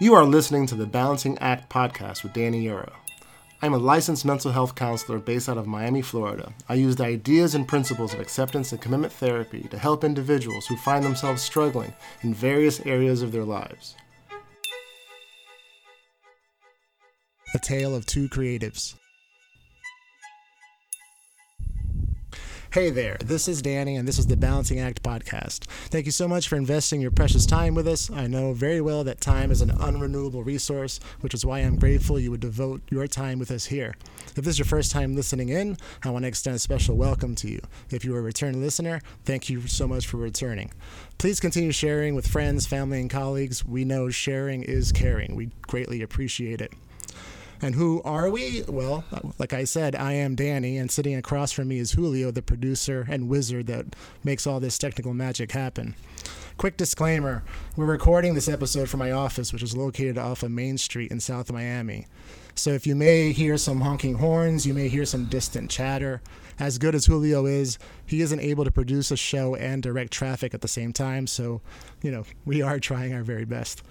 You are listening to the Balancing Act podcast with Danny Euro. I'm a licensed mental health counselor based out of Miami, Florida. I use the ideas and principles of acceptance and commitment therapy to help individuals who find themselves struggling in various areas of their lives. A tale of two creatives. Hey there, this is Danny, and this is the Balancing Act podcast. Thank you so much for investing your precious time with us. I know very well that time is an unrenewable resource, which is why I'm grateful you would devote your time with us here. If this is your first time listening in, I want to extend a special welcome to you. If you are a return listener, thank you so much for returning. Please continue sharing with friends, family, and colleagues. We know sharing is caring. We greatly appreciate it. And who are we? Well, like I said, I am Danny, and sitting across from me is Julio, the producer and wizard that makes all this technical magic happen. Quick disclaimer we're recording this episode from my office, which is located off of Main Street in South Miami. So if you may hear some honking horns, you may hear some distant chatter. As good as Julio is, he isn't able to produce a show and direct traffic at the same time, so, you know, we are trying our very best.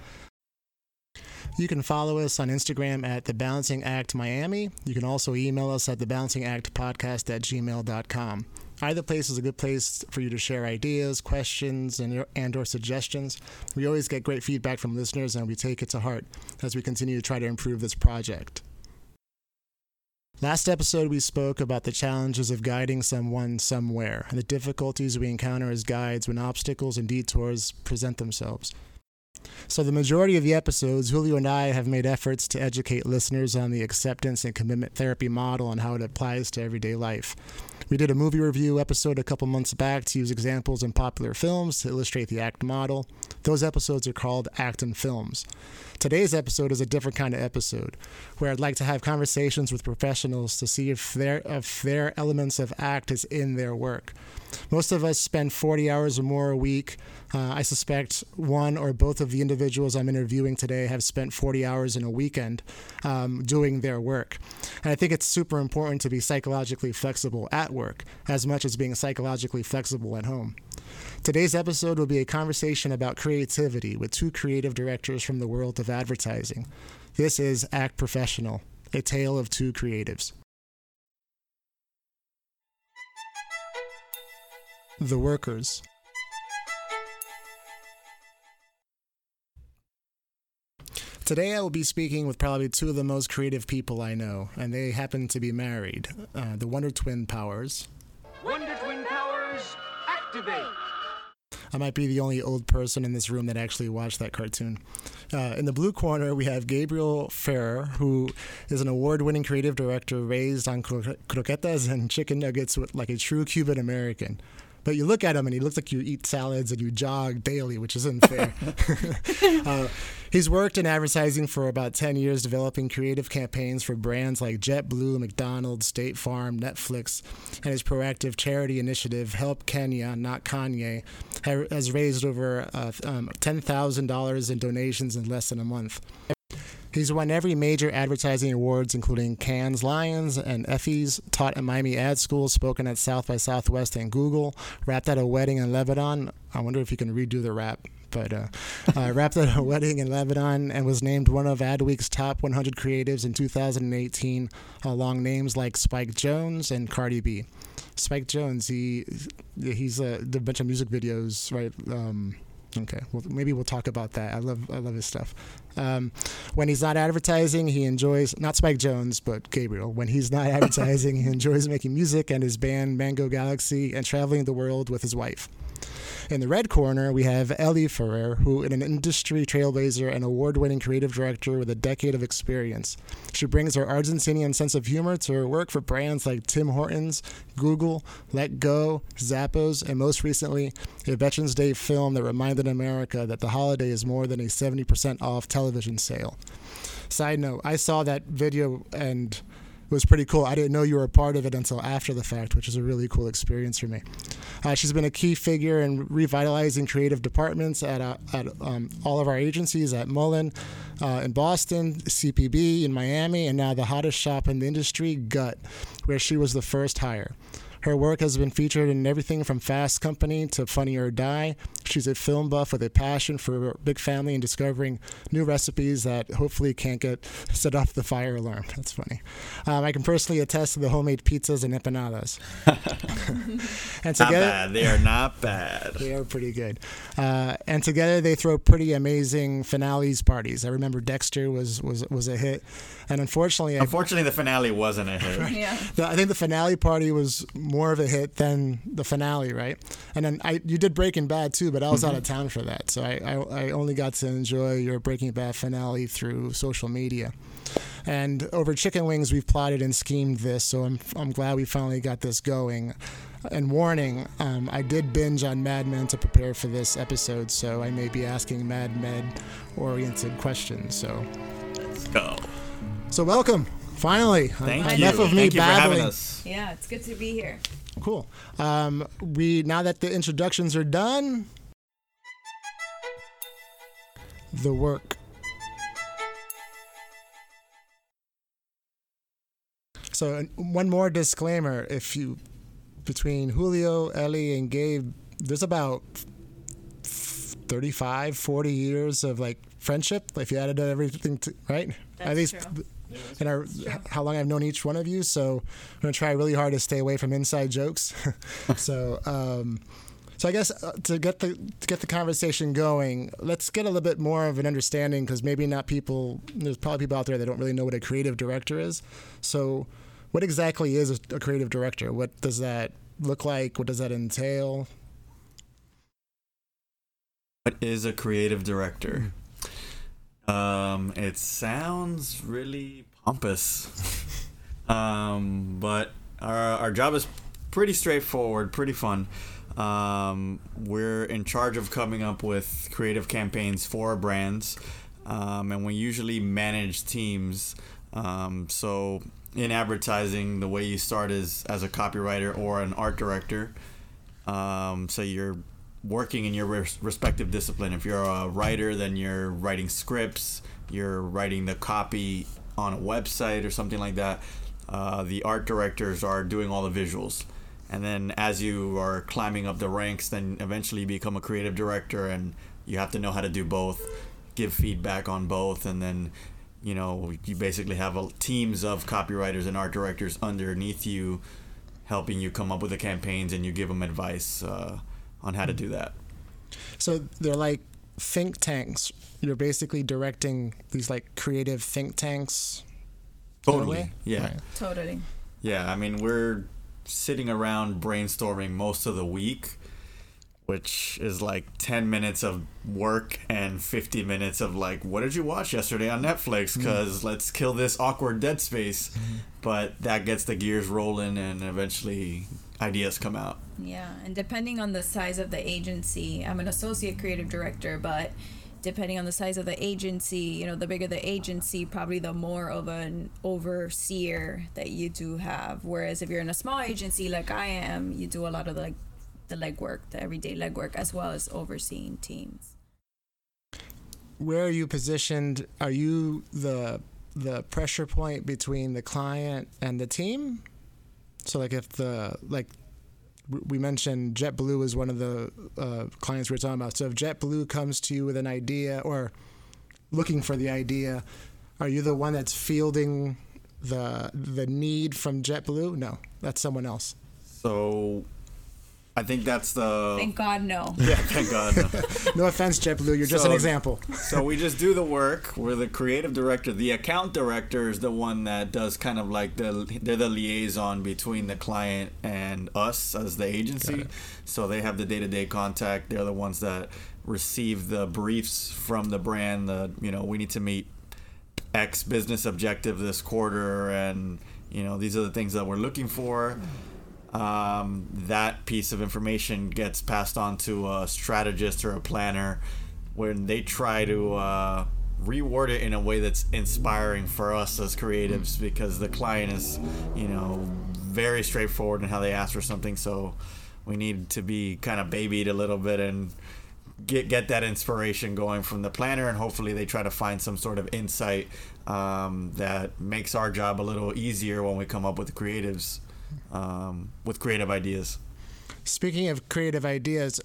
You can follow us on Instagram at The Balancing Act Miami. You can also email us at The Balancing Act Podcast at gmail.com. Either place is a good place for you to share ideas, questions, and, and or suggestions. We always get great feedback from listeners, and we take it to heart as we continue to try to improve this project. Last episode, we spoke about the challenges of guiding someone somewhere and the difficulties we encounter as guides when obstacles and detours present themselves. So, the majority of the episodes, Julio and I have made efforts to educate listeners on the acceptance and commitment therapy model and how it applies to everyday life. We did a movie review episode a couple months back to use examples in popular films to illustrate the ACT model. Those episodes are called ACT and Films. Today's episode is a different kind of episode where I'd like to have conversations with professionals to see if their, if their elements of ACT is in their work. Most of us spend 40 hours or more a week. Uh, I suspect one or both of the individuals I'm interviewing today have spent 40 hours in a weekend um, doing their work. And I think it's super important to be psychologically flexible at work as much as being psychologically flexible at home. Today's episode will be a conversation about creativity with two creative directors from the world of advertising. This is Act Professional, a tale of two creatives. The Workers. Today, I will be speaking with probably two of the most creative people I know, and they happen to be married. Uh, the Wonder Twin Powers. I might be the only old person in this room that actually watched that cartoon. Uh, in the blue corner, we have Gabriel Ferrer, who is an award winning creative director raised on cro- croquetas and chicken nuggets with, like a true Cuban American. But you look at him and he looks like you eat salads and you jog daily, which isn't fair. uh, he's worked in advertising for about 10 years, developing creative campaigns for brands like JetBlue, McDonald's, State Farm, Netflix, and his proactive charity initiative, Help Kenya, Not Kanye, has raised over uh, um, $10,000 in donations in less than a month. He's won every major advertising awards, including Cannes Lions and Effies, taught at Miami Ad School, spoken at South by Southwest and Google, rapped at a wedding in Lebanon. I wonder if you can redo the rap. But uh, uh, rapped at a wedding in Lebanon and was named one of Adweek's top 100 creatives in 2018, along names like Spike Jonze and Cardi B. Spike Jonze, he he's uh, a bunch of music videos, right? Um, Okay, well maybe we'll talk about that. I love I love his stuff. Um, when he's not advertising, he enjoys not Spike Jonze but Gabriel. When he's not advertising, he enjoys making music and his band Mango Galaxy and traveling the world with his wife. In the red corner, we have Ellie Ferrer, who is an industry trailblazer and award-winning creative director with a decade of experience. She brings her Argentinian sense of humor to her work for brands like Tim Hortons, Google, letgo, Zappos, and most recently, a Veterans Day film that reminded America that the holiday is more than a 70% off television sale. Side note, I saw that video and it was pretty cool. I didn't know you were a part of it until after the fact, which is a really cool experience for me. Uh, she's been a key figure in revitalizing creative departments at, uh, at um, all of our agencies at Mullen uh, in Boston, CPB in Miami, and now the hottest shop in the industry, Gut, where she was the first hire. Her work has been featured in everything from Fast Company to Funny or Die. She's a film buff with a passion for big family and discovering new recipes that hopefully can't get set off the fire alarm. That's funny. Um, I can personally attest to the homemade pizzas and empanadas. and Not together, bad. They are not bad. they are pretty good. Uh, and together they throw pretty amazing finales parties. I remember Dexter was was was a hit, and unfortunately, I, Unfortunately, the finale wasn't a hit. Yeah. the, I think the finale party was more of a hit than the finale, right? And then I you did Breaking Bad too, but I was out of town for that, so I, I I only got to enjoy your Breaking Bad finale through social media. And over chicken wings, we've plotted and schemed this, so I'm I'm glad we finally got this going. And warning, um, I did binge on Mad Men to prepare for this episode, so I may be asking Mad Men oriented questions. So Let's go. so welcome, finally. Thank Enough you. of me Thank you babbling. having us. Yeah, it's good to be here. Cool. Um, we now that the introductions are done, the work. So one more disclaimer: if you between Julio, Ellie, and Gabe, there's about 35, 40 years of like friendship. If you added everything, to, right? At That's least true. in our how long I've known each one of you. So I'm gonna try really hard to stay away from inside jokes. so um, so I guess uh, to get the to get the conversation going, let's get a little bit more of an understanding because maybe not people. There's probably people out there that don't really know what a creative director is. So what exactly is a, a creative director? What does that look like? What does that entail? What is a creative director? Um, it sounds really pompous, um, but our our job is pretty straightforward, pretty fun. Um, we're in charge of coming up with creative campaigns for brands, um, and we usually manage teams. Um, so in advertising, the way you start is as a copywriter or an art director. Um, so you're working in your res- respective discipline. If you're a writer, then you're writing scripts, you're writing the copy on a website or something like that. Uh, the art directors are doing all the visuals. And then as you are climbing up the ranks, then eventually you become a creative director and you have to know how to do both, give feedback on both, and then you know you basically have a, teams of copywriters and art directors underneath you helping you come up with the campaigns and you give them advice uh, on how to do that So they're like think tanks. You're basically directing these like creative think tanks. totally yeah Right. Totally. yeah i mean we're sitting around brainstorming most of the week which is like 10 minutes of work and 50 minutes of like what did you watch yesterday on netflix? Mm. Because let's kill this awkward dead space. Mm-hmm. But that gets the gears rolling and eventually ideas come out. Yeah, and depending on the size of the agency, I'm an associate creative director, but depending on the size of the agency, you know, the bigger the agency, probably the more of an overseer that you do have. Whereas if you're in a small agency like I am, you do a lot of the, like the legwork, the everyday legwork, as well as overseeing teams. Where are you positioned? Are you the the pressure point between the client and the team? So like if the like we mentioned JetBlue is one of the uh, clients we were talking about. So if JetBlue comes to you with an idea or looking for the idea, are you the one that's fielding the the need from JetBlue? No, that's someone else. so i think that's the Thank God, no. yeah thank god No no offense, JetBlue. You're just an example. so we just do the work. We're the creative director. The account director is the one that does kind of like the they're the liaison between the client and us as the agency. So they have the day to day contact. They're the ones that receive the briefs from the brand. The you know we need to meet X business objective this quarter, and you know these are the things that we're looking for. Um, that piece of information gets passed on to a strategist or a planner when they try to uh, reword it in a way that's inspiring for us as creatives because the client is, you know, very straightforward in how they ask for something. So we need to be kind of babied a little bit and get get that inspiration going from the planner, and hopefully they try to find some sort of insight um, that makes our job a little easier when we come up with creatives um, with creative ideas. Speaking of creative ideas,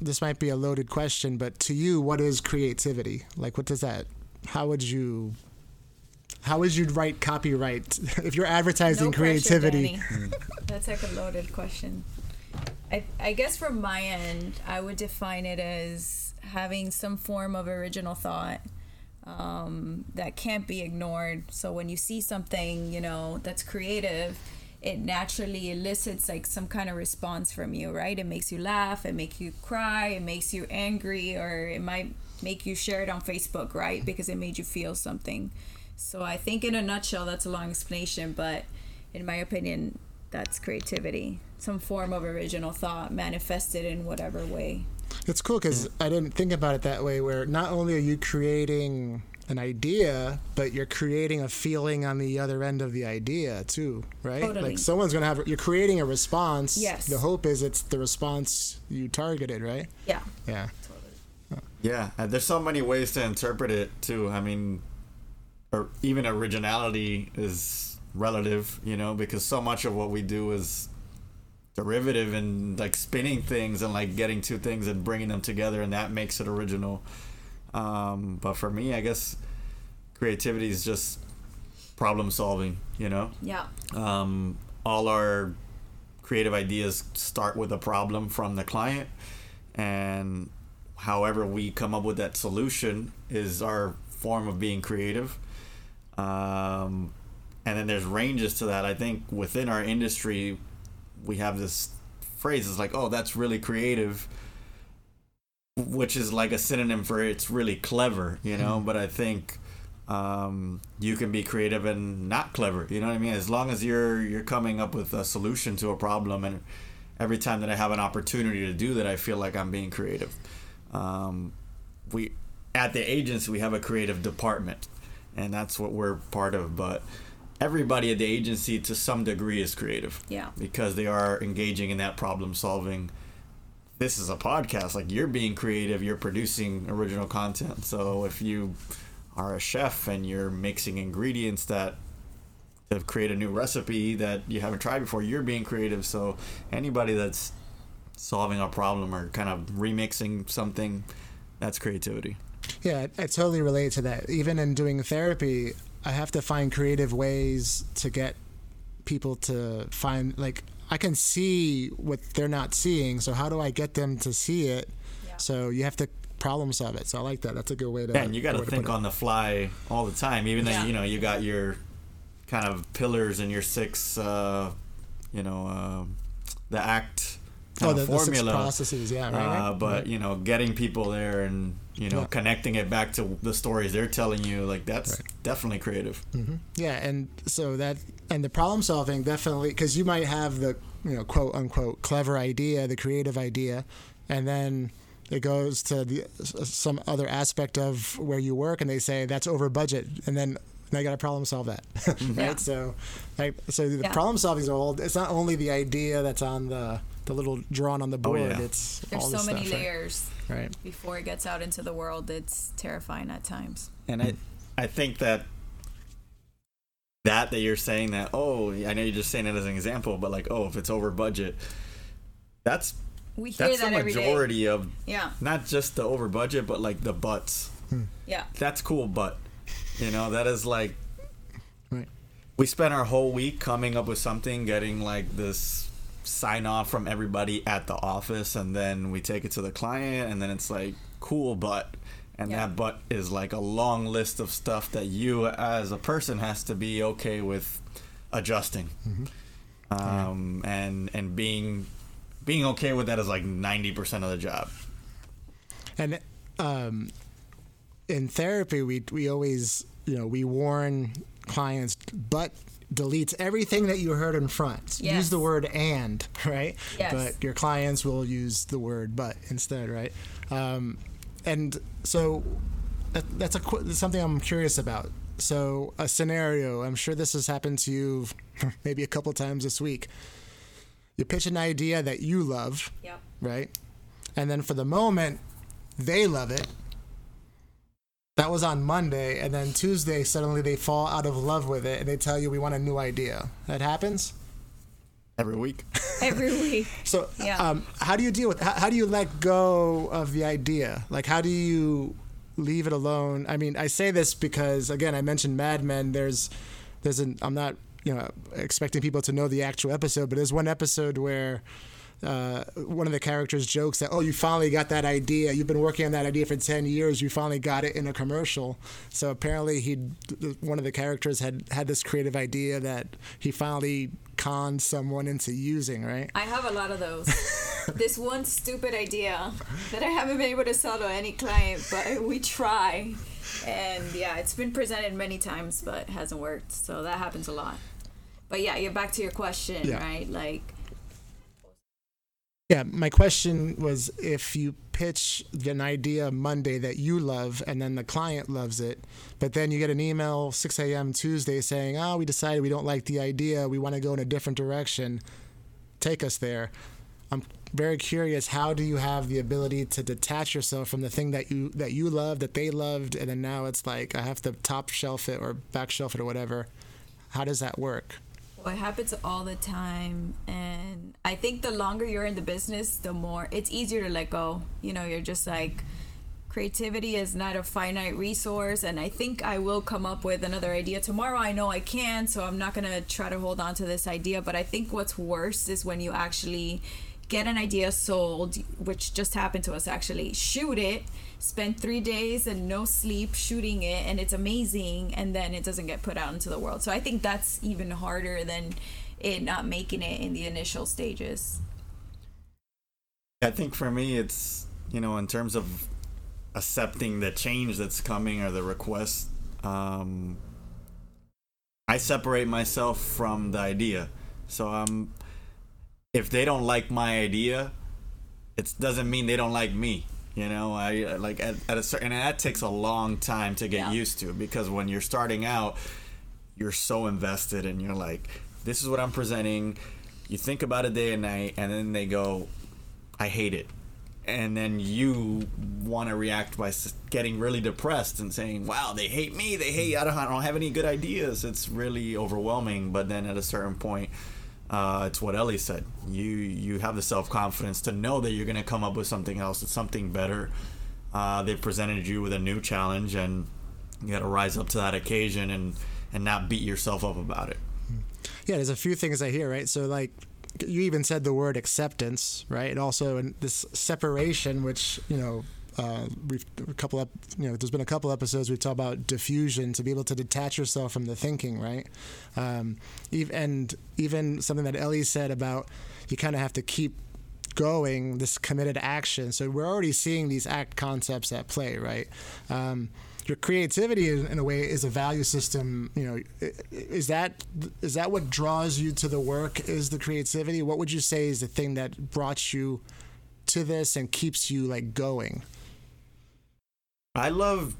this might be a loaded question, but to you, what is creativity? Like, what does that? How would you? How would you write copyright if you're advertising No creativity? Danny. That's like a loaded question. I, I guess from my end, I would define it as having some form of original thought um, that can't be ignored. So when you see something, you know, that's creative, it naturally elicits like some kind of response from you, right? It makes you laugh, it makes you cry, it makes you angry, or it might make you share it on Facebook, right? Because it made you feel something. So I think in a nutshell, that's a long explanation, but in my opinion, that's creativity. Some form of original thought manifested in whatever way. It's cool because I didn't think about it that way. Where not only are you creating an idea, but you're creating a feeling on the other end of the idea too, right? Totally. Like someone's gonna have. You're creating a response. Yes. The hope is it's the response you targeted, right? Yeah. Yeah. Totally. Yeah, and there's so many ways to interpret it too. I mean, or even originality is relative, you know, because so much of what we do is derivative and like spinning things and like getting two things and bringing them together, and that makes it original. Um, but for me, I guess creativity is just problem solving, you know. Yeah. Um, all our creative ideas start with a problem from the client, and however we come up with that solution is our form of being creative. Um, and then there's ranges to that. I think within our industry, we have this phrase it's like, oh, that's really creative, which is like a synonym for it's really clever, you know. But I think um, you can be creative and not clever. You know what I mean? As long as you're you're coming up with a solution to a problem, and every time that I have an opportunity to do that, I feel like I'm being creative. Um, we at the agency we have a creative department, and that's what we're part of. But everybody at the agency, to some degree, is creative. Yeah. Because they are engaging in that problem solving. This is a podcast. Like you're being creative, you're producing original content. So if you are a chef and you're mixing ingredients that to create a new recipe that you haven't tried before, you're being creative. So anybody that's solving a problem or kind of remixing something, that's creativity. Yeah, I, totally relate to that. Even in doing therapy, I have to find creative ways to get people to find like I can see what they're not seeing. So how do I get them to see it? Yeah. So you have to problem solve it. So I like that. That's a good way to. Yeah, and you got to way put think it. on the fly all the time. Even Yeah. though you know you got your kind of pillars and your six, uh, you know, uh, the act Oh, kind the, of the six formula. processes. Yeah, right. right. Uh, but you know, getting people there and you know Yeah. connecting it back to the stories they're telling you, like that's definitely creative. Yeah, and so that and the problem solving definitely because you might have the you know quote unquote clever idea, the creative idea, and then it goes to the some other aspect of where you work, and they say that's over budget, and then now you got to problem solve that, mm-hmm. right? Yeah. So, like, so the Yeah. problem solving is all. It's not only the idea that's on the the little drawn on the oh, board. Oh, yeah. It's There's all so many stuff, right? layers right? before it gets out into the world. It's terrifying at times. And I, I think that that that you're saying that oh I know you're just saying it as an example, but like oh if it's over budget, that's We hear that's the that every day. majority of Yeah. not just the over budget, but like the butts. Hmm. Yeah. That's cool, but you know that is like Right. we spent our whole week coming up with something, getting like this sign off from everybody at the office, and then we take it to the client, and then it's like cool, but. And Yeah. that but is like a long list of stuff that you as a person has to be okay with adjusting. Um, and and being being okay with that is like 90% of the job. And um, in therapy, we we always you know we warn clients, but deletes everything that you heard in front. Use the word and, right? Yes. But your clients will use the word but instead, right? Um, and so that, that's a that's something I'm curious about. So a scenario, I'm sure this has happened to you maybe a couple times this week. You pitch an idea that you love, Yep. right? And then for the moment, they love it. That was on Monday, and then Tuesday, suddenly they fall out of love with it and they tell you we want a new idea. That happens? Every week. every week. So, Yeah. um, how do you deal with? How, how do you let go of the idea? Like, how do you leave it alone? I mean, I say this because again, I mentioned Mad Men. There's, there's an. I'm not, you know, expecting people to know the actual episode, but there's one episode where. Uh, one of the characters jokes that, oh, you finally got that idea. You've been working on that idea for 10 years. You finally got it in a commercial. So apparently, he, one of the characters had had this creative idea that he finally conned someone into using, right? I have a lot of those. this one stupid idea that I haven't been able to sell to any client, but we try. And yeah, it's been presented many times, but hasn't worked. So that happens a lot. But yeah, you're back to your question, Yeah. right? Like, Yeah, my question was if you pitch an idea Monday that you love and then the client loves it, but then you get an email 6 a.m. Tuesday saying, oh, we decided we don't like the idea, we want to go in a different direction, take us there. I'm very curious how do you have the ability to detach yourself from the thing that you that you love that they loved and then now it's like I have to top shelf it or back shelf it or whatever. How does that work? It happens all the time, and I think the longer you're in the business, the more it's easier to let go. You know, you're just like, creativity is not a finite resource, and I think I will come up with another idea tomorrow. I know I can, so I'm not gonna try to hold on to this idea. But I think what's worse is when you actually get an idea sold, which just happened to us actually, shoot it, spend three days and no sleep shooting it, and it's amazing, and then it doesn't get put out into the world. So I think that's even harder than it not making it in the initial stages. I think for me, it's you know, in terms of accepting the change that's coming or the request, um, I separate myself from the idea. So I'm, if they don't like my idea, it doesn't mean they don't like me. You know, I uh, like at, at a certain, and that takes a long time to get Yeah. used to because when you're starting out, you're so invested and you're like, this is what I'm presenting. You think about it day and night, and then they go, I hate it. And then you want to react by getting really depressed and saying, "Wow, they hate me. They hate. I don't, I don't have any good ideas." It's really overwhelming. But then at a certain point, uh, it's what Ellie said. You you have the self confidence to know that you're to come up with something else. Something better. Uh, they presented you with a new challenge, and you got to rise up to that occasion and and not beat yourself up about it. Yeah, there's a few things I hear, right? So like you even said the word acceptance, right? And also this separation, which you know, uh, we've a couple up, you know, there's been a couple episodes we've talked about defusion to be able to detach yourself from the thinking, right? Um, and even something that Ellie said about you kind of have to keep going this committed action. So we're already seeing these act concepts at play, right? Um, your creativity, in a way, is a value system. You know, is that is that what draws you to the work? Is the creativity? What would you say is the thing that brought you to this and keeps you like going? I love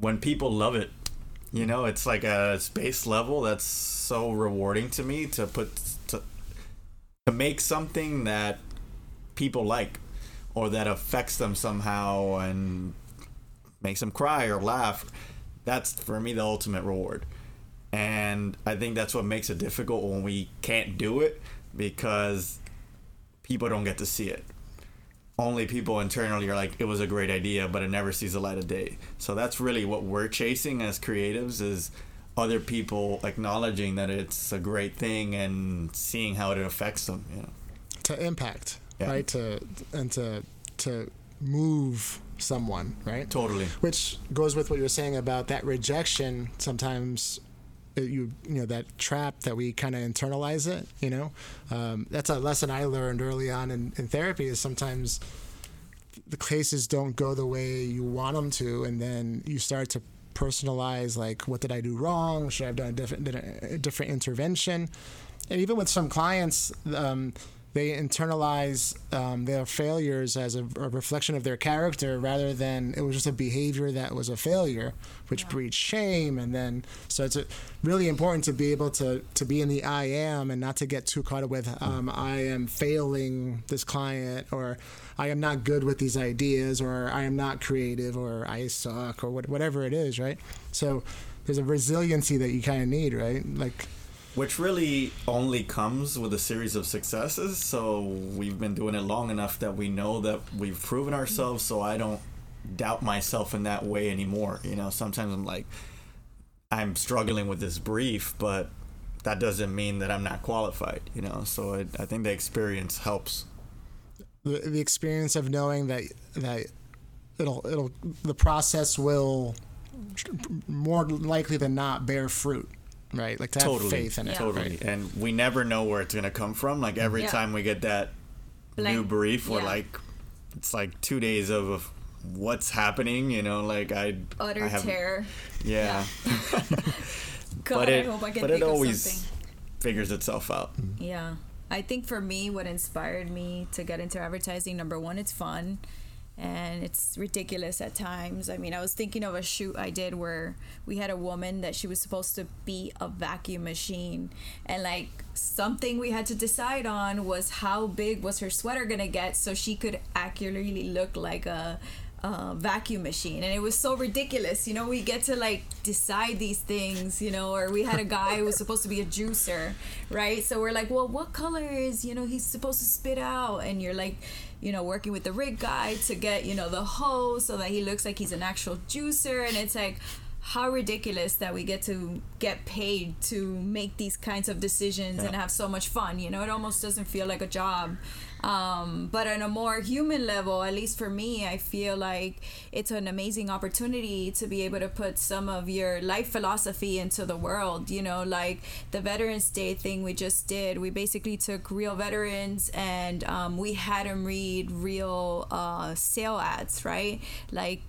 when people love it. You know, it's like a space level that's so rewarding to me to put to to make something that people like or that affects them somehow and makes them cry or laugh. That's for me the ultimate reward. And I think that's what makes it difficult when we can't do it because people don't get to see it only people internally are like it was a great idea but it never sees the light of day so that's really what we're chasing as creatives is other people acknowledging that it's a great thing and seeing how it affects them you know To impact, Yeah. right? To and to to move someone, right? totally which goes with what you're saying about that rejection sometimes you you know that trap that we kind of internalize it you know? Um, that's a lesson i learned early on in, in therapy is sometimes the cases don't go the way you want them to and then you start to personalize like what did i do wrong? Should i have done a different, a- different intervention? And even with some clients um, they internalize um, their failures as a, a reflection of their character rather than it was just a behavior that was a failure which breeds shame. And then so it's a, really important to be able to to be in the i am and not to get too caught up with um, i am failing this client or i am not good with these ideas or i am not creative or i suck or what, whatever it is right? So there's a resiliency that you kind of need right? Like which really only comes with a series of successes. So we've been doing it long enough that we know that we've proven ourselves. So I don't doubt myself in that way anymore. You know, sometimes I'm like, I'm struggling with this brief, but that doesn't mean that I'm not qualified. You know, so it, I think the experience helps. The, the experience of knowing that that it'll it'll the process will more likely than not bear fruit, right? Like to have totally, faith in it. Totally. right? And we never know where it's gonna come from. Like every Yeah. time we get that new brief, we're yeah. like, it's like two days of, of what's happening. You know, like I Utter I have- terror. Yeah, God, but it I hope I can but think it of always something. figures itself out. Yeah. I think for me, what inspired me to get into advertising, number one, it's fun and it's ridiculous at times. I mean, I was thinking of a shoot I did where we had a woman that she was supposed to be a vacuum machine. And like something we had to decide on was how big was her sweater to get so she could accurately look like a uh, vacuum machine. And it was so ridiculous. You know we get to like decide these things you know or we had a guy who was supposed to be a juicer right? So we're like well what color is you know he's supposed to spit out? And you're like you know working with the rig guy to get you know the hose so that he looks like he's an actual juicer. And it's like how ridiculous that we get to get paid to make these kinds of decisions and have so much fun you know? It almost doesn't feel like a job. Um, but on a more human level at least for me i feel like it's an amazing opportunity to be able to put some of your life philosophy into the world you know? Like the veterans day thing we just did we basically took real veterans and um, we had them read real uh, sale ads right? Like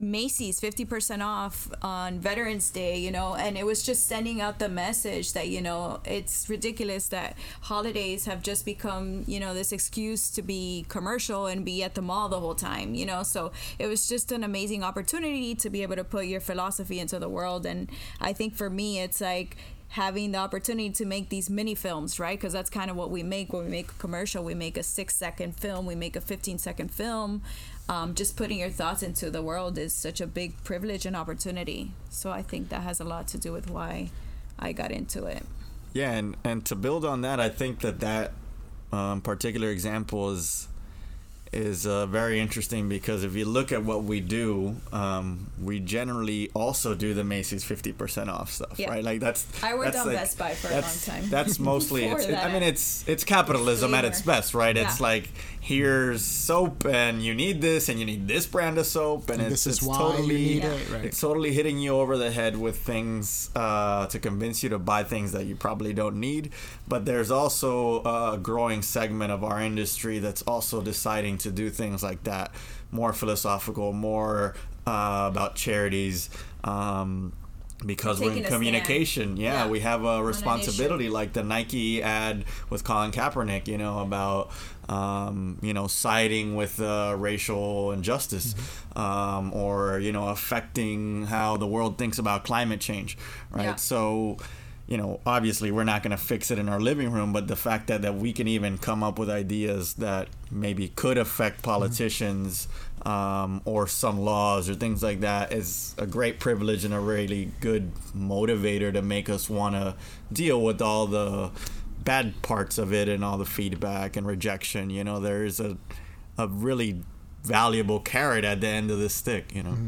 Macy's 50% off on Veterans Day, you know, and it was just sending out the message that, you know, it's ridiculous that holidays have just become, you know, this excuse to be commercial and be at the mall the whole time, you know. So it was just an amazing opportunity to be able to put your philosophy into the world. And I think for me, it's like, having the opportunity to make these mini films, right? Because that's kind of what we make when we make a commercial. We make a six second film, we make a 15 second film. Um, just putting your thoughts into the world is such a big privilege and opportunity. So I think that has a lot to do with why I got into it. Yeah, and and to build on that, I think that that um, particular example is is uh, very interesting because if you look at what we do, um, we generally also do the Macy's fifty percent off stuff, Yeah. right? Like that's I worked that's on like- Best Buy for a long time. That's mostly. Before it's, it- I mean, it's it's capitalism at its best, right? It's like here's soap, and you need this, and you need this brand of soap, and, And it's, this is it's why you totally need Yeah. it, right? it's totally hitting you over the head with things uh, to convince you to buy things that you probably don't need. But there's also a growing segment of our industry that's also deciding to do things like that, more philosophical, more uh, about charities. Um, because we're in Taking a stand. communication, yeah, Yeah. we have a responsibility. Like the Nike ad with Colin Kaepernick, you know, about um, you know siding with uh, racial injustice, um, or you know affecting how the world thinks about climate change, right? Yeah. So, you know, obviously we're not going to fix it in our living room, but the fact that that we can even come up with ideas that maybe could affect politicians. Um, or some laws or things like that is a great privilege and a really good motivator to make us want to deal with all the bad parts of it and all the feedback and rejection. You know, there's a a really valuable carrot at the end of the stick. You know,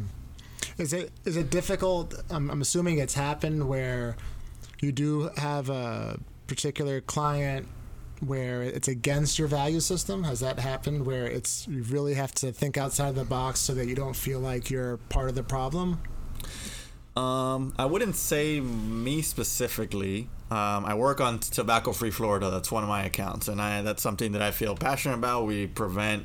Is it is it difficult? I'm, I'm assuming it's happened where you do have a particular client where it's against your value system. Has that happened where it's you really have to think outside of the box so that you don't feel like you're part of the problem? Um, I wouldn't say me specifically. Um, I work on Tobacco Free Florida. That's one of my accounts, and I, that's something that I feel passionate about. We prevent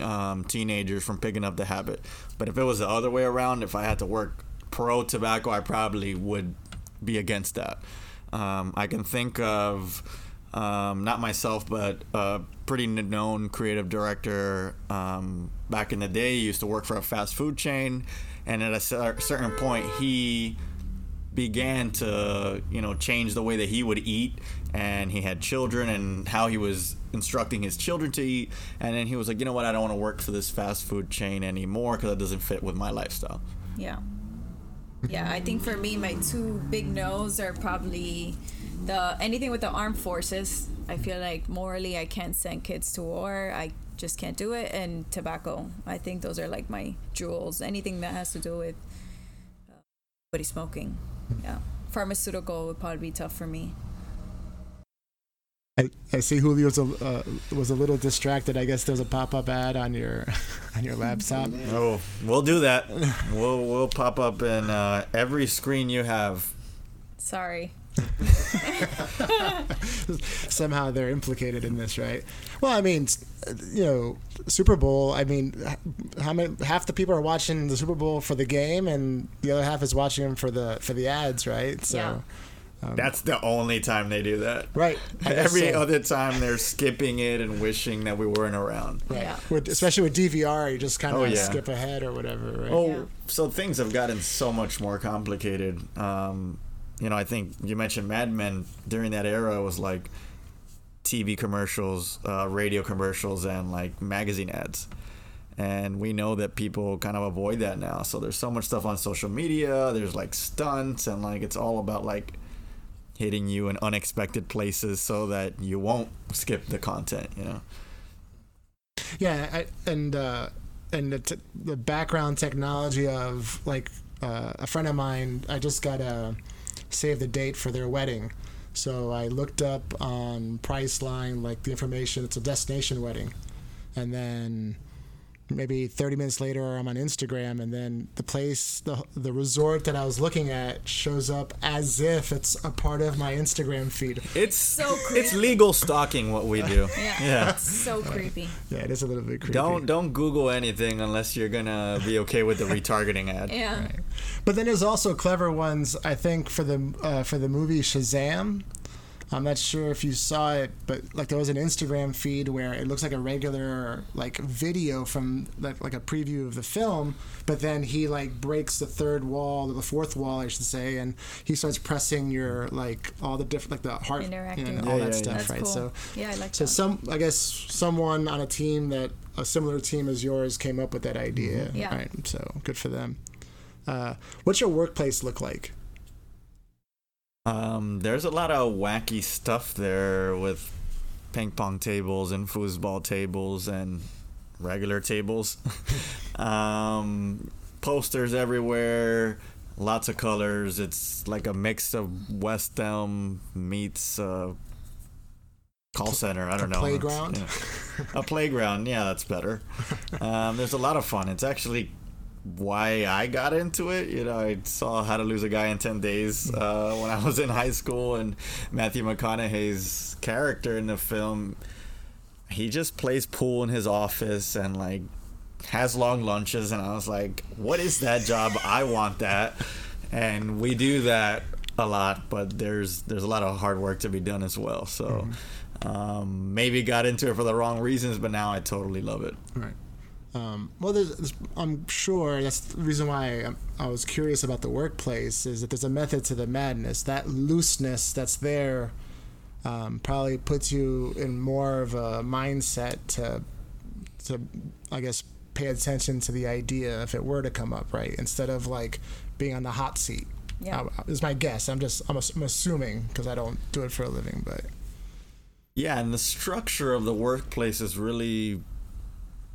um, teenagers from picking up the habit. But if it was the other way around, if I had to work pro tobacco, I probably would be against that. Um, I can think of um, not myself, but a pretty known creative director um, back in the day. He used to work for a fast food chain, and at a certain point, he began to you know change the way that he would eat and he had children and how he was instructing his children to eat and then he was like you know what i don't want to work for this fast food chain anymore because that doesn't fit with my lifestyle Yeah. Yeah, I think for me, my two big no's are probably the anything with the armed forces. I feel like morally, I can't send kids to war. I just can't do it. And tobacco. I think those are like my jewels. Anything that has to do with uh, smoking. Yeah. Pharmaceutical would probably be tough for me. I, I see Julio was a, uh, was a little distracted. I guess there's a pop up ad on your on your laptop. Oh, we'll do that. we'll we'll pop up in uh, every screen you have. Sorry. Somehow they're implicated in this, right? Well, I mean, you know, Super Bowl. I mean, how many half the people are watching the Super Bowl for the game, and the other half is watching them for the for the ads, right? So. Yeah. That's the only time they do that. Right. Every so. other time they're skipping it and wishing that we weren't around. Right. Yeah. With, especially with DVR, you just kind of Oh, yeah. skip ahead or whatever, right? Oh, Yeah. so things have gotten so much more complicated. Um, you know, I think you mentioned Mad Men during that era was like TV commercials, uh, radio commercials, and like magazine ads. And we know that people kind of avoid that now. So there's so much stuff on social media. There's like stunts, and like it's all about like hitting you in unexpected places so that you won't skip the content. You know. Yeah, I, and uh, and the, t- the background technology of like uh, a friend of mine, I just got to save the date for their wedding. So I looked up on Priceline like the information. It's a destination wedding, and then maybe 30 minutes later I'm on Instagram, and then the place, the the resort that I was looking at shows up as if it's a part of my Instagram feed. It's So creepy. it's legal stalking what we do. Yeah. Yeah. It's so creepy. Yeah, it is a little bit creepy. Don't don't Google anything unless you're gonna be okay with the retargeting ad. Yeah. But then there's also clever ones. I think for the uh, for the movie Shazam. I'm not sure if you saw it, but like there was an Instagram feed where it looks like a regular like video from like, like a preview of the film, but then he like breaks the third wall or the fourth wall, I should say, and he starts pressing your like all the different like the heart, you Interacting. know, all Yeah, that yeah, stuff, That's right? cool. So yeah, I like so that. some, I guess, someone on a team that a similar team as yours came up with that idea. Yeah. Right. So good for them. Uh, what's your workplace look like? Um, there's a lot of wacky stuff there with ping pong tables and foosball tables and regular tables. um, posters everywhere, lots of colors. It's like a mix of West Elm meets uh, call center. I don't know. playground? Yeah. a playground. Yeah, that's better. Um, there's a lot of fun. It's actually why I got into it. You know, I saw How to Lose a Guy in 10 Days uh, when I was in high school, and Matthew McConaughey's character in the film, he just plays pool in his office and like has long lunches. And I was like, what is that job? I want that. And we do that a lot, but there's there's a lot of hard work to be done as well. So um, maybe got into it for the wrong reasons, but now I totally love it. Right. Um, well, there's, there's- I'm sure that's the reason why I, I was curious about the workplace is that there's a method to the madness. That looseness that's there um, probably puts you in more of a mindset to, to I guess, pay attention to the idea if it were to come up, right? Instead of like being on the hot seat. Yeah. Uh, is my guess. I'm just I'm, I'm assuming because I don't do it for a living, but Yeah, and the structure of the workplace is really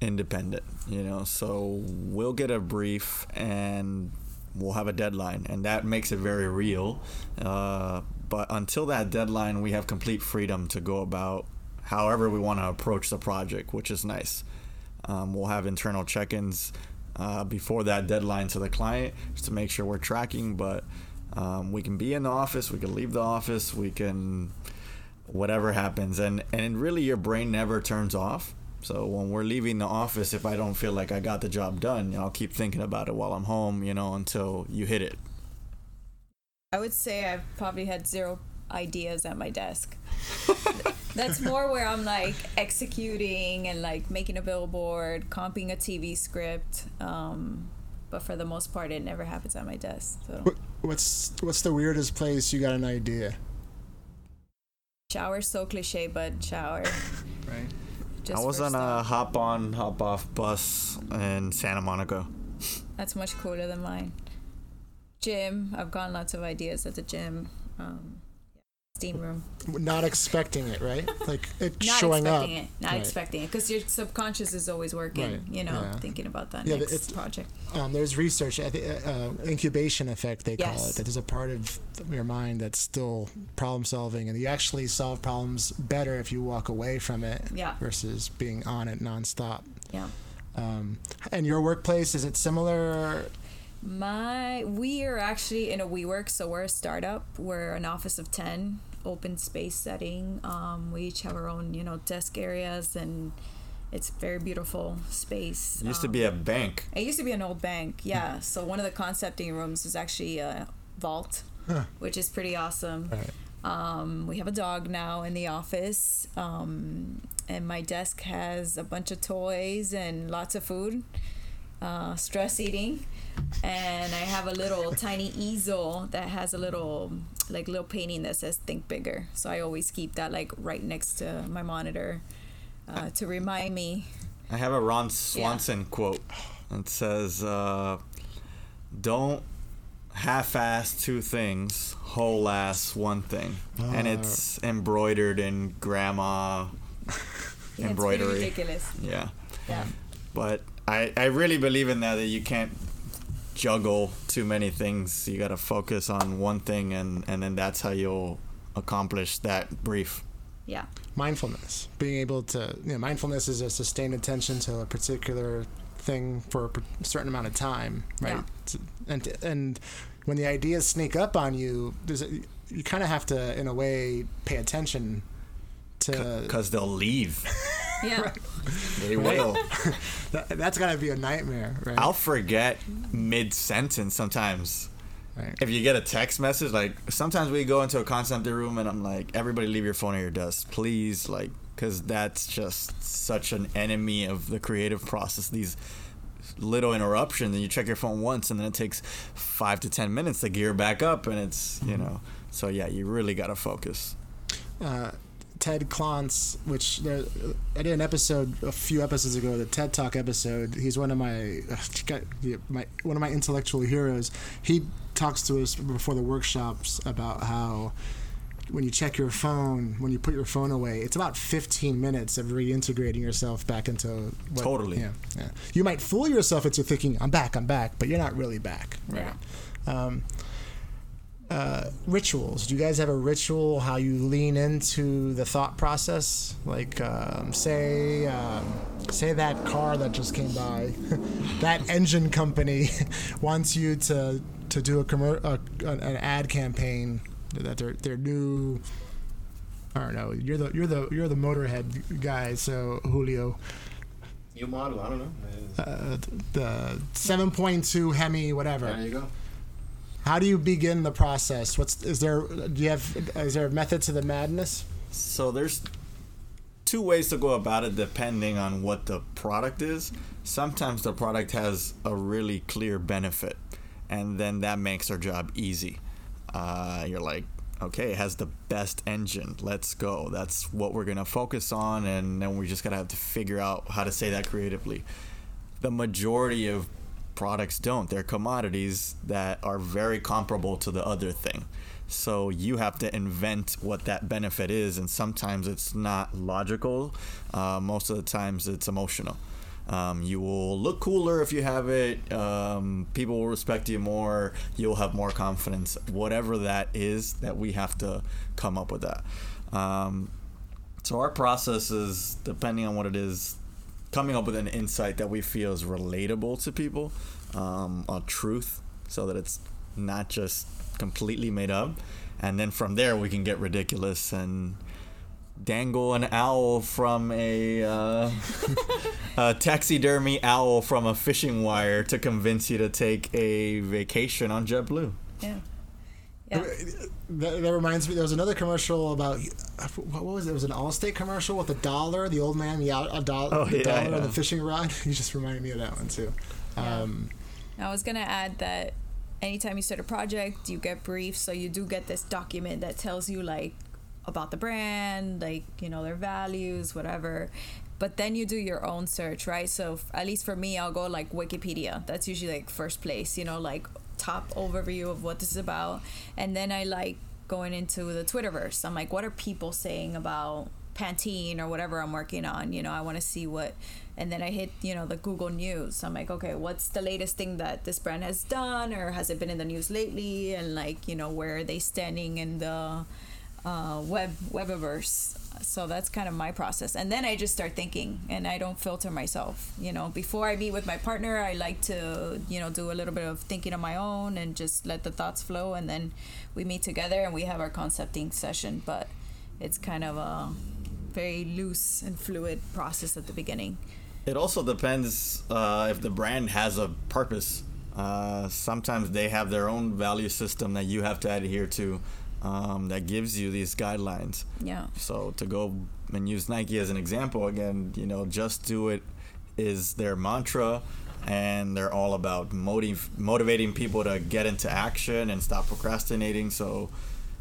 independent, you know. So we'll get a brief and we'll have a deadline, and that makes it very real. Uh, but until that deadline, we have complete freedom to go about however we want to approach the project, which is nice. Um, we'll have internal check-ins uh, before that deadline to the client just to make sure we're tracking. But um, we can be in the office, we can leave the office, we can whatever happens, and and really your brain never turns off. So when we're leaving the office, if I don't feel like I got the job done, I'll keep thinking about it while I'm home, you know, until you hit it. I would say I've probably had zero ideas at my desk. That's more where I'm like executing and like making a billboard, comping a TV script. Um, but for the most part, it never happens at my desk. So what's what's the weirdest place you got an idea? shower so cliche, but shower. Right. Just I was on a hop on, hop off bus in Santa Monica. That's much cooler than mine. Gym. I've gotten lots of ideas at the gym. Um, steam room. not expecting it, right? Like it Not showing up. expecting it. Not Right. expecting it, because your subconscious is always working. Right, You know, yeah. thinking about that Yeah, next project. Um, there's research, I think, uh, incubation effect they call it. That there's a part of your mind that's still problem solving, and you actually solve problems better if you walk away from it Yeah. versus being on it nonstop. Yeah. Um, and your workplace is it similar? My we are actually in a WeWork, so we're a startup. We're an office of ten, open space setting. Um, we each have our own, you know, desk areas, and it's very beautiful space. It used to Um, be a bank. It used to be an old bank, yeah. So one of the concepting rooms is actually a vault, which is pretty awesome. Right. Um, we have a dog now in the office, um, and my desk has a bunch of toys and lots of food. Uh, stress eating, and I have a little tiny easel that has a little like little painting that says "Think Bigger." So I always keep that like right next to my monitor uh, to remind me. I have a Ron Swanson quote. It says, uh, "Don't half-ass two things, whole-ass one thing," and it's embroidered in grandma Yeah, embroidery. It's ridiculous. Yeah, Yeah. but I I really believe in that that you can't juggle too many things. You got to focus on one thing, and and then that's how you'll accomplish that brief. Yeah. mindfulness being able to you know mindfulness is a sustained attention to a particular thing for a certain amount of time right Yeah. And and when the ideas sneak up on you there's a, you kind of have to in a way pay attention to Because they'll leave. Yeah. They will. that, that's got to be a nightmare right I'll forget mid sentence sometimes. Right. If you get a text message, like sometimes we go into a concept room and I'm like, everybody leave your phone at your desk, please, like, because that's just such an enemy of the creative process. These little interruptions, and you check your phone once, and then it takes five to ten minutes to gear back up, and it's you know, so yeah, you really gotta focus. uh, Ted Klontz, which there, I did an episode a few episodes ago, the TED Talk episode. He's one of my, my one of my intellectual heroes. He talks to us before the workshops about how when you check your phone, when you put your phone away, it's about 15 minutes of reintegrating yourself back into what, Totally. Yeah, yeah. You might fool yourself into thinking I'm back, I'm back, but you're not really back. Yeah. Um, uh, rituals. Do you guys have a ritual how you lean into the thought process? Like, um, say, um, say that car that just came by, that engine company wants you to to do a commer- uh, an ad campaign that their their new. I don't know. You're the you're the you're the Motorhead guy. So Julio, New model, I don't know. uh, the 7.2 Hemi, whatever. There you go. How do you begin the process? What's is there? Do you have is there a method to the madness? So there's two ways to go about it depending on what the product is. Sometimes the product has a really clear benefit, and then that makes our job easy. Uh, you're like, okay, it has the best engine. Let's go. That's what we're gonna focus on, and then we just gotta have to figure out how to say that creatively. The majority of products don't. They're commodities that are very comparable to the other thing. So you have to invent what that benefit is, and sometimes it's not logical. Uh, most of the times it's emotional. Um, you will look cooler if you have it. Um, people will respect you more. You'll have more confidence. Whatever that is, that we have to come up with that. Um, so our process is depending on what it is, coming up with an insight that we feel is relatable to people, um, a truth, so that it's not just completely made up, and then from there we can get ridiculous and dangle an owl from a, uh, a taxidermy owl from a fishing wire to convince you to take a vacation on JetBlue. Yeah. Yeah. That, that reminds me. There was another commercial about what was it? It was an Allstate commercial with a dollar. The old man, the out- a dollar, Oh, the yeah, dollar yeah. and the fishing rod. You just reminded me of that one too. Um, I was gonna add that anytime you start a project, you get briefs, so you do get this document that tells you like about the brand, like you know their values, whatever. But then you do your own search, right? So f- at least for me, I'll go like Wikipedia. That's usually like first place, you know, like top overview of what this is about, and then I like going into the Twitterverse. I'm like, what are people saying about Pantene or whatever I'm working on? You know, I want to see what. And then I hit, you know, the Google News. I'm like, okay, what's the latest thing that this brand has done, or has it been in the news lately? And like, you know, where are they standing in the uh, web webiverse? So that's kind of my process. And then I just start thinking, and I don't filter myself. You know, before I meet with my partner, I like to, you know, do a little bit of thinking on my own and just let the thoughts flow. And then we meet together and we have our concepting session. But it's kind of a very loose and fluid process at the beginning. It also depends uh, if the brand has a purpose. Uh, sometimes they have their own value system that you have to adhere to um, that gives you these guidelines. Yeah. So to go and use Nike as an example again, you know, just do it is their mantra, and they're all about motiv- motivating people to get into action and stop procrastinating. So,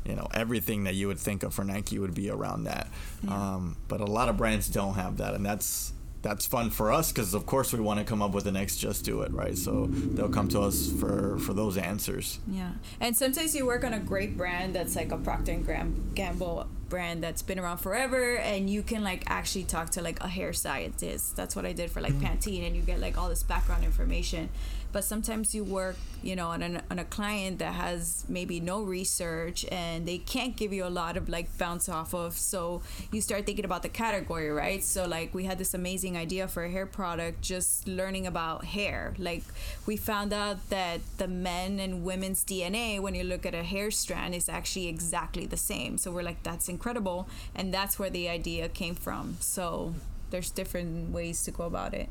you know, everything that you would think of for Nike would be around that. Um, but a lot of brands don't have that, and that's that's fun for us because of course we want to come up with the next just do it right so they'll come to us for for those answers Yeah, and sometimes you work on a great brand that's like a Procter and Gamble brand that's been around forever, and you can like actually talk to like a hair scientist. That's what I did for like mm-hmm. Pantene, and you get like all this background information. But sometimes you work, you know, on, an, on a client that has maybe no research and they can't give you a lot of like bounce off of. So you start thinking about the category, right? So like we had this amazing idea for a hair product, just learning about hair. Like we found out that the men and women's DNA, when you look at a hair strand, is actually exactly the same. So we're like, that's incredible, and that's where the idea came from. So there's different ways to go about it.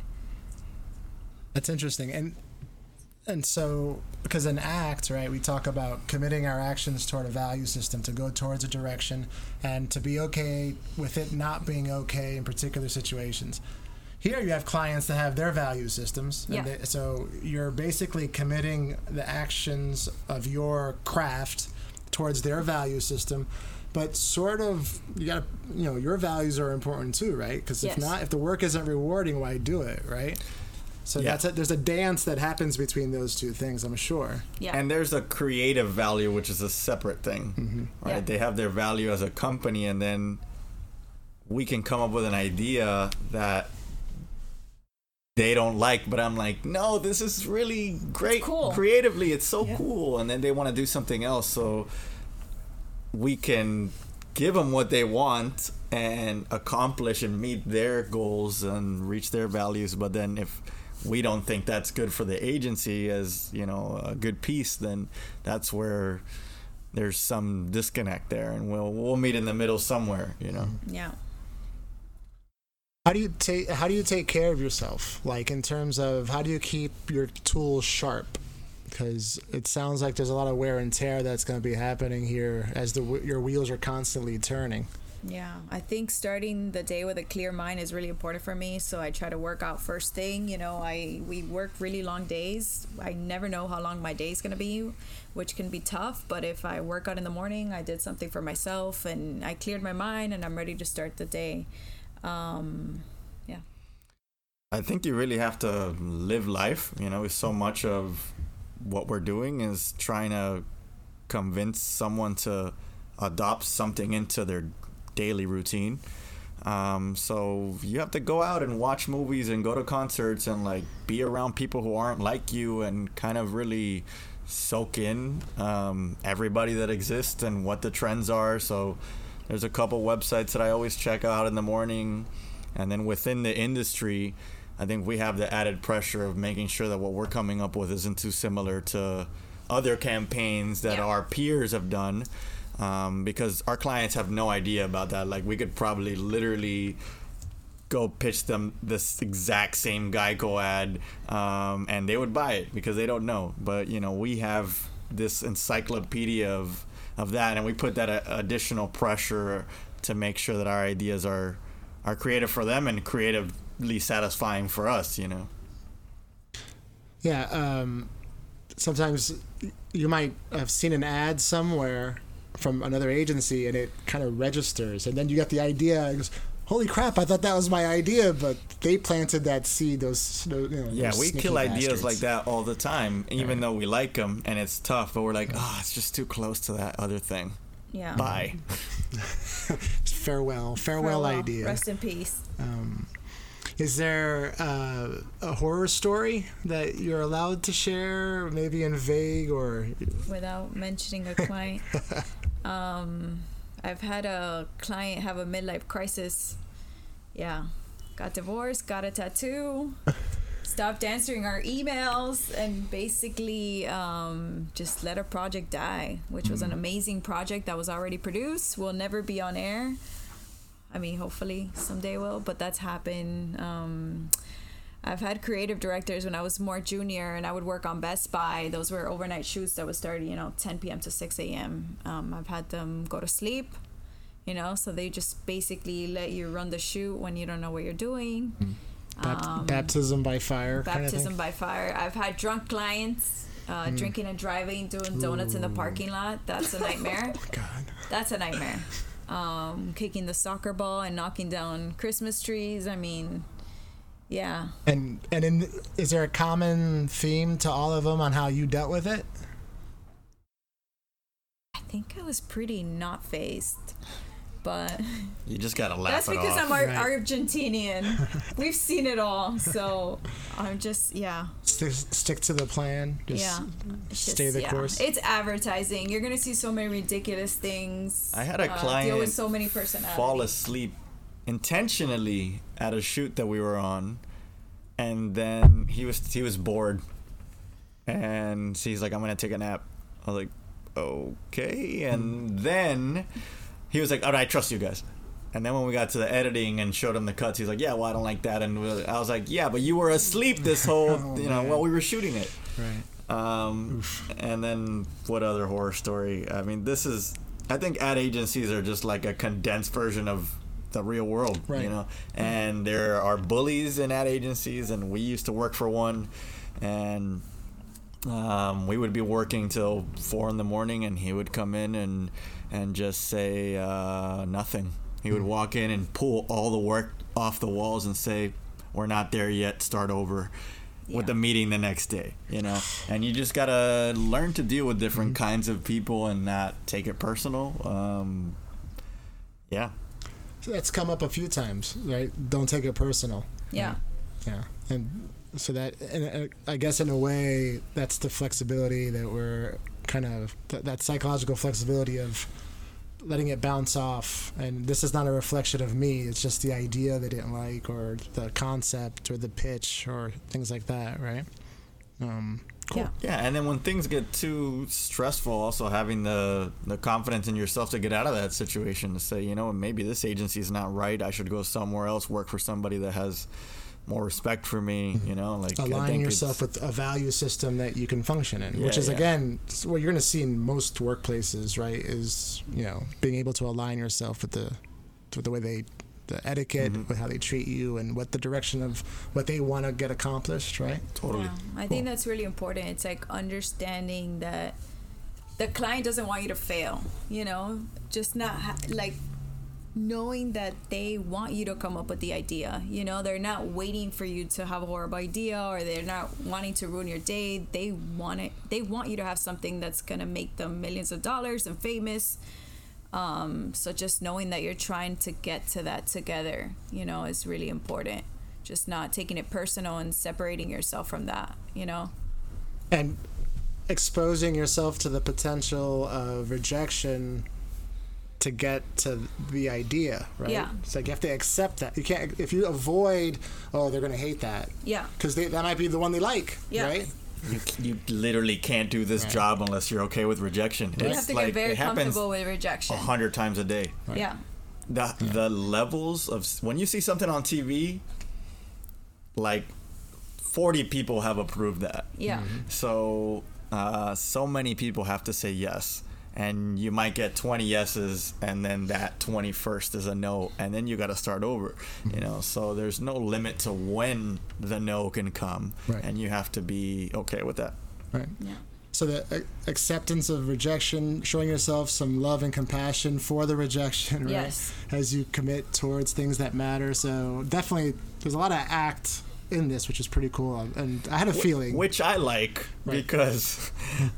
That's interesting. And and so because in ACT, right, we talk about committing our actions toward a value system to go towards a direction and to be okay with it not being okay in particular situations. Here you have clients that have their value systems. and Yeah. they- so you're basically committing the actions of your craft towards their value system. But sort of, you got to, you know, your values are important too, right? Because if Yes. not, if the work isn't rewarding, why do it, right? So Yeah. that's a, there's a dance that happens between those two things, I'm sure. Yeah. And there's a creative value, which is a separate thing, mm-hmm. right? Yeah. They have their value as a company, and then we can come up with an idea that they don't like, but I'm like, no, this is really great. cool. Creatively, it's so Yeah. cool. And then they want to do something else, so we can give them what they want and accomplish and meet their goals and reach their values. But then if we don't think that's good for the agency as you know a good piece, then that's where there's some disconnect there, and we'll we'll meet in the middle somewhere. You know. yeah. How do you take how do you take care of yourself? Like in terms of how do you keep your tools sharp? Because it sounds like there's a lot of wear and tear that's going to be happening here as the your wheels are constantly turning. Yeah, I think starting the day with a clear mind is really important for me. So I try to work out first thing. You know, I we work really long days. I never know how long my day is gonna be, which can be tough. But if I work out in the morning, I did something for myself, and I cleared my mind, and I'm ready to start the day. Um, yeah, I think you really have to live life. You know, so much of what we're doing is trying to convince someone to adopt something into their daily routine. Um, so you have to go out and watch movies and go to concerts and like be around people who aren't like you and kind of really soak in um, everybody that exists and what the trends are. So there's a couple websites that I always check out in the morning, and then within the industry, I think we have the added pressure of making sure that what we're coming up with isn't too similar to other campaigns that Yeah. our peers have done. Um, because our clients have no idea about that. Like we could probably literally go pitch them this exact same Geico ad, um, and they would buy it because they don't know. But you know, we have this encyclopedia of of that, and we put that uh, additional pressure to make sure that our ideas are are creative for them and creatively satisfying for us. You know. Yeah. Um, sometimes you might have seen an ad somewhere from another agency and it kind of registers, and then you get the idea. And goes, Holy crap! I thought that was my idea, but they planted that seed. Those, those you know, Yeah, those we sneaky kill ideas like that all the time, even though we like them and it's tough. But we're like, oh, it's just too close to that other thing. Yeah. Bye. farewell, farewell, idea. Rest in peace. Um, is there uh, a horror story that you're allowed to share, maybe in vague or? Without mentioning a client. um, I've had a client have a midlife crisis. Yeah. Got divorced, got a tattoo, stopped answering our emails, and basically um, just let a project die, which was an amazing project that was already produced, will never be on air. I mean, hopefully someday will, but that's happened. Um, I've had creative directors when I was more junior, and I would work on Best Buy. Those were overnight shoots that would start, you know, 10 p.m. to 6 a.m. Um, I've had them go to sleep, you know, so they just basically let you run the shoot when you don't know what you're doing. Bap- baptism by fire. kind of Baptism by fire. I've had drunk clients uh, drinking and driving, doing donuts in the parking lot. That's a nightmare. God. That's a nightmare. Um, kicking the soccer ball and knocking down Christmas trees. I mean, yeah. And and in, is there a common theme to all of them on how you dealt with it? I think I was pretty not phased. But You just gotta laugh that's it because off. I'm Ar- Right. Argentinian. We've seen it all. So I'm just, yeah. Stick, stick to the plan. Just yeah. It's stay just- the yeah. course. It's advertising. You're going to see so many ridiculous things. I had a uh, client deal with so many personalities. fall asleep intentionally at a shoot that we were on, and then he was he was bored, and he's like, "I'm gonna take a nap." I was like, "Okay," and then he was like, "All right, I trust you guys." And then when we got to the editing and showed him the cuts, he's like, "Yeah, well, I don't like that." And I was like, "Yeah, but you were asleep this whole, Oh, you know, man. while we were shooting it." right. Um, and then what other horror story? I mean, this is. I think ad agencies are just like a condensed version of the real world, Right. you know. And there are bullies in ad agencies, and we used to work for one, and um, we would be working till four in the morning, and he would come in and and just say uh, nothing. He would walk in and pull all the work off the walls and say, "We're not there yet. Start over." With the meeting the next day, you know, and you just gotta learn to deal with different kinds of people and not take it personal. Um, yeah, that's come up a few times, right? Don't take it personal. Yeah. Yeah, and so that, and I guess in a way, that's the flexibility that we're kind of that, that psychological flexibility of letting it bounce off. And this is not a reflection of me; it's just the idea they didn't like, or the concept, or the pitch, or things like that, right? Um, cool. Yeah. Yeah, and then when things get too stressful, also having the the confidence in yourself to get out of that situation to say, you know, maybe this agency is not right. I should go somewhere else, work for somebody that has more respect for me. Mm-hmm. You know, like I align yourself with a value system that you can function in, which is yeah. again what you're going to see in most workplaces, right? Is you know being able to align yourself with the with the way they the etiquette, Mm-hmm. with how they treat you, and what the direction of what they want to get accomplished, right? totally. Yeah, I think that's really important. It's like understanding that the client doesn't want you to fail. You know, just not ha- like knowing that they want you to come up with the idea. You know, they're not waiting for you to have a horrible idea or they're not wanting to ruin your day. They want it. They want you to have something that's gonna make them millions of dollars and famous. Um, so just knowing that you're trying to get to that together, you know, is really important. Just not taking it personal and separating yourself from that, you know. And exposing yourself to the potential of rejection to get to the idea, right? Yeah. It's like you have to accept that. You can't if you avoid, oh, they're going to hate that Yeah. because that might be the one they like, Yeah. right? You, you literally can't do this job unless you're okay with rejection. You It's have to like get very comfortable with rejection. a hundred times a day. Yeah. the the levels of when you see something on TV, like forty people have approved that. Yeah. So uh, so many people have to say yes, and you might get twenty yeses, and then that twenty first is a no, and then you got to start over. You mm-hmm. know, so there's no limit to when the no can come, Right. and you have to be okay with that. Right. Yeah. So the acceptance of rejection, showing yourself some love and compassion for the rejection, right? Yes. As you commit towards things that matter. So definitely, there's a lot of act in this, which is pretty cool. And I had a feeling. which I like Right. because,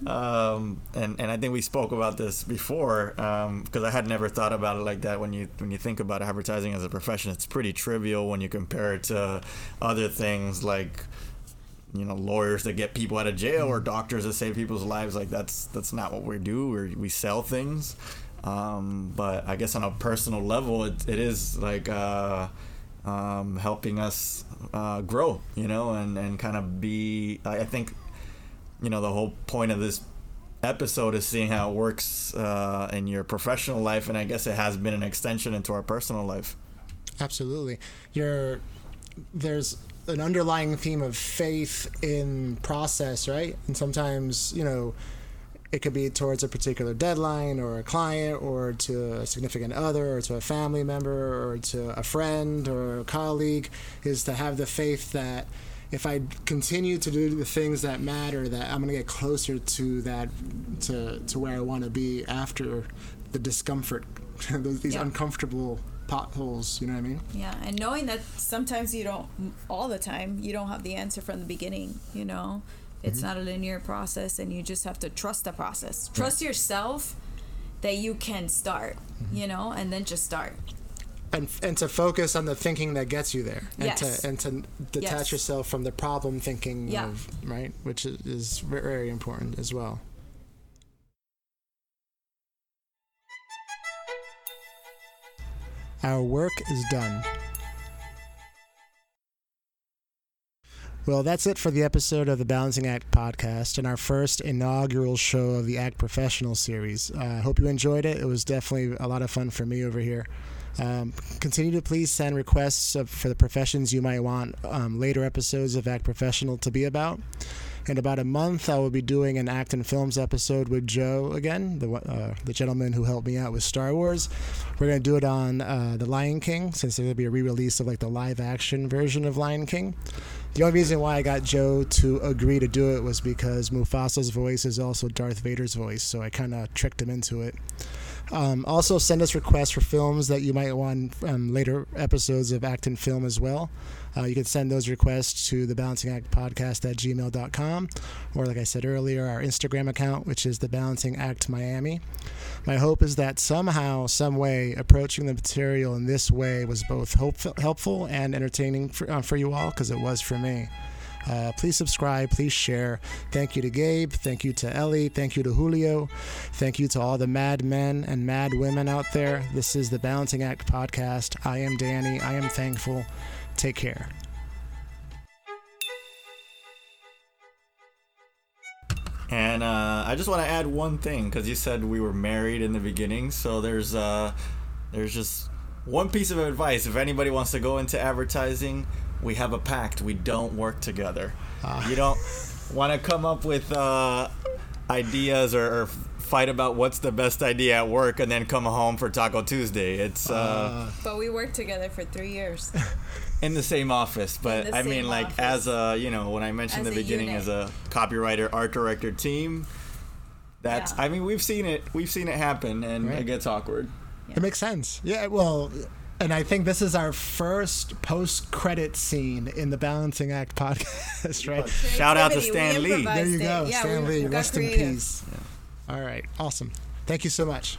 um, and and I think we spoke about this before because I had never thought about it like that. When you when you think about advertising as a profession, it's pretty trivial when you compare it to other things like you know lawyers that get people out of jail or doctors that save people's lives. Like that's that's not what we do. we we sell things. Um, but I guess on a personal level, it, it is like. Uh, um, helping us uh, grow, you know, and, and kind of be. I think, you know, the whole point of this episode is seeing how it works uh, in your professional life, and I guess it has been an extension into our personal life. Absolutely. You're there's an underlying theme of faith in process, right? And sometimes, you know, it could be towards a particular deadline or a client or to a significant other or to a family member or to a friend or a colleague is to have the faith that if I continue to do the things that matter, that I'm gonna get closer to that, to to where I want to be after the discomfort, these Yeah. uncomfortable potholes. You know what I mean? Yeah, and knowing that sometimes you don't, all the time, you don't have the answer from the beginning, you know? It's Mm-hmm. not a linear process, and you just have to trust the process. Trust yourself that you can start, Mm-hmm. you know, and then just start. and and to focus on the thinking that gets you there and Yes. to and to detach Yes. yourself from the problem thinking Yeah. of right which is, is very important as well our work is done Well, that's it for the episode of the Balancing Act podcast and our first inaugural show of the Act Professional series. Uh, I hope you enjoyed it. It was definitely a lot of fun for me over here. Um, continue to please send requests of, for the professions you might want um, later episodes of Act Professional to be about. In about a month, I will be doing an Act and Films episode with Joe again, the uh, the gentleman who helped me out with Star Wars. We're gonna do it on uh, the Lion King, since gonna be a re-release of like the live-action version of Lion King. The only reason why I got Joe to agree to do it was because Mufasa's voice is also Darth Vader's voice, so I kind of tricked him into it. Um, also, send us requests for films that you might want um, later episodes of Act and Film as well. Uh, you can send those requests to the Balancing Act Podcast at gmail.com, or like I said earlier, our Instagram account, which is the Balancing Act Miami. My hope is that somehow, some way, approaching the material in this way was both hopeful, helpful and entertaining for, uh, for you all, because it was for me. Uh, please subscribe, please share. Thank you to Gabe, thank you to Ellie, thank you to Julio, thank you to all the mad men and mad women out there. This is the Balancing Act podcast. I am Danny. I am thankful. Take care. And uh, I just want to add one thing because you said we were married in the beginning. So there's uh, there's just one piece of advice. If anybody wants to go into advertising, we have a pact. We don't work together. You don't want to come up with uh, ideas or, or fight about what's the best idea at work and then come home for Taco Tuesday. It's uh, But we worked together for three years. in the same office, but the I mean, like office. as a you know when I mentioned As the beginning unit. as a copywriter, art director team. That's Yeah. I mean we've seen it we've seen it happen and Right. it gets awkward. It makes sense. Yeah, well, and I think this is our first post-credit scene in the Balancing Act podcast, right? Shout out to Stan Lee. There you go, Yeah, Stan we- Lee. we got Rest in creative. peace. All right, awesome. Thank you so much.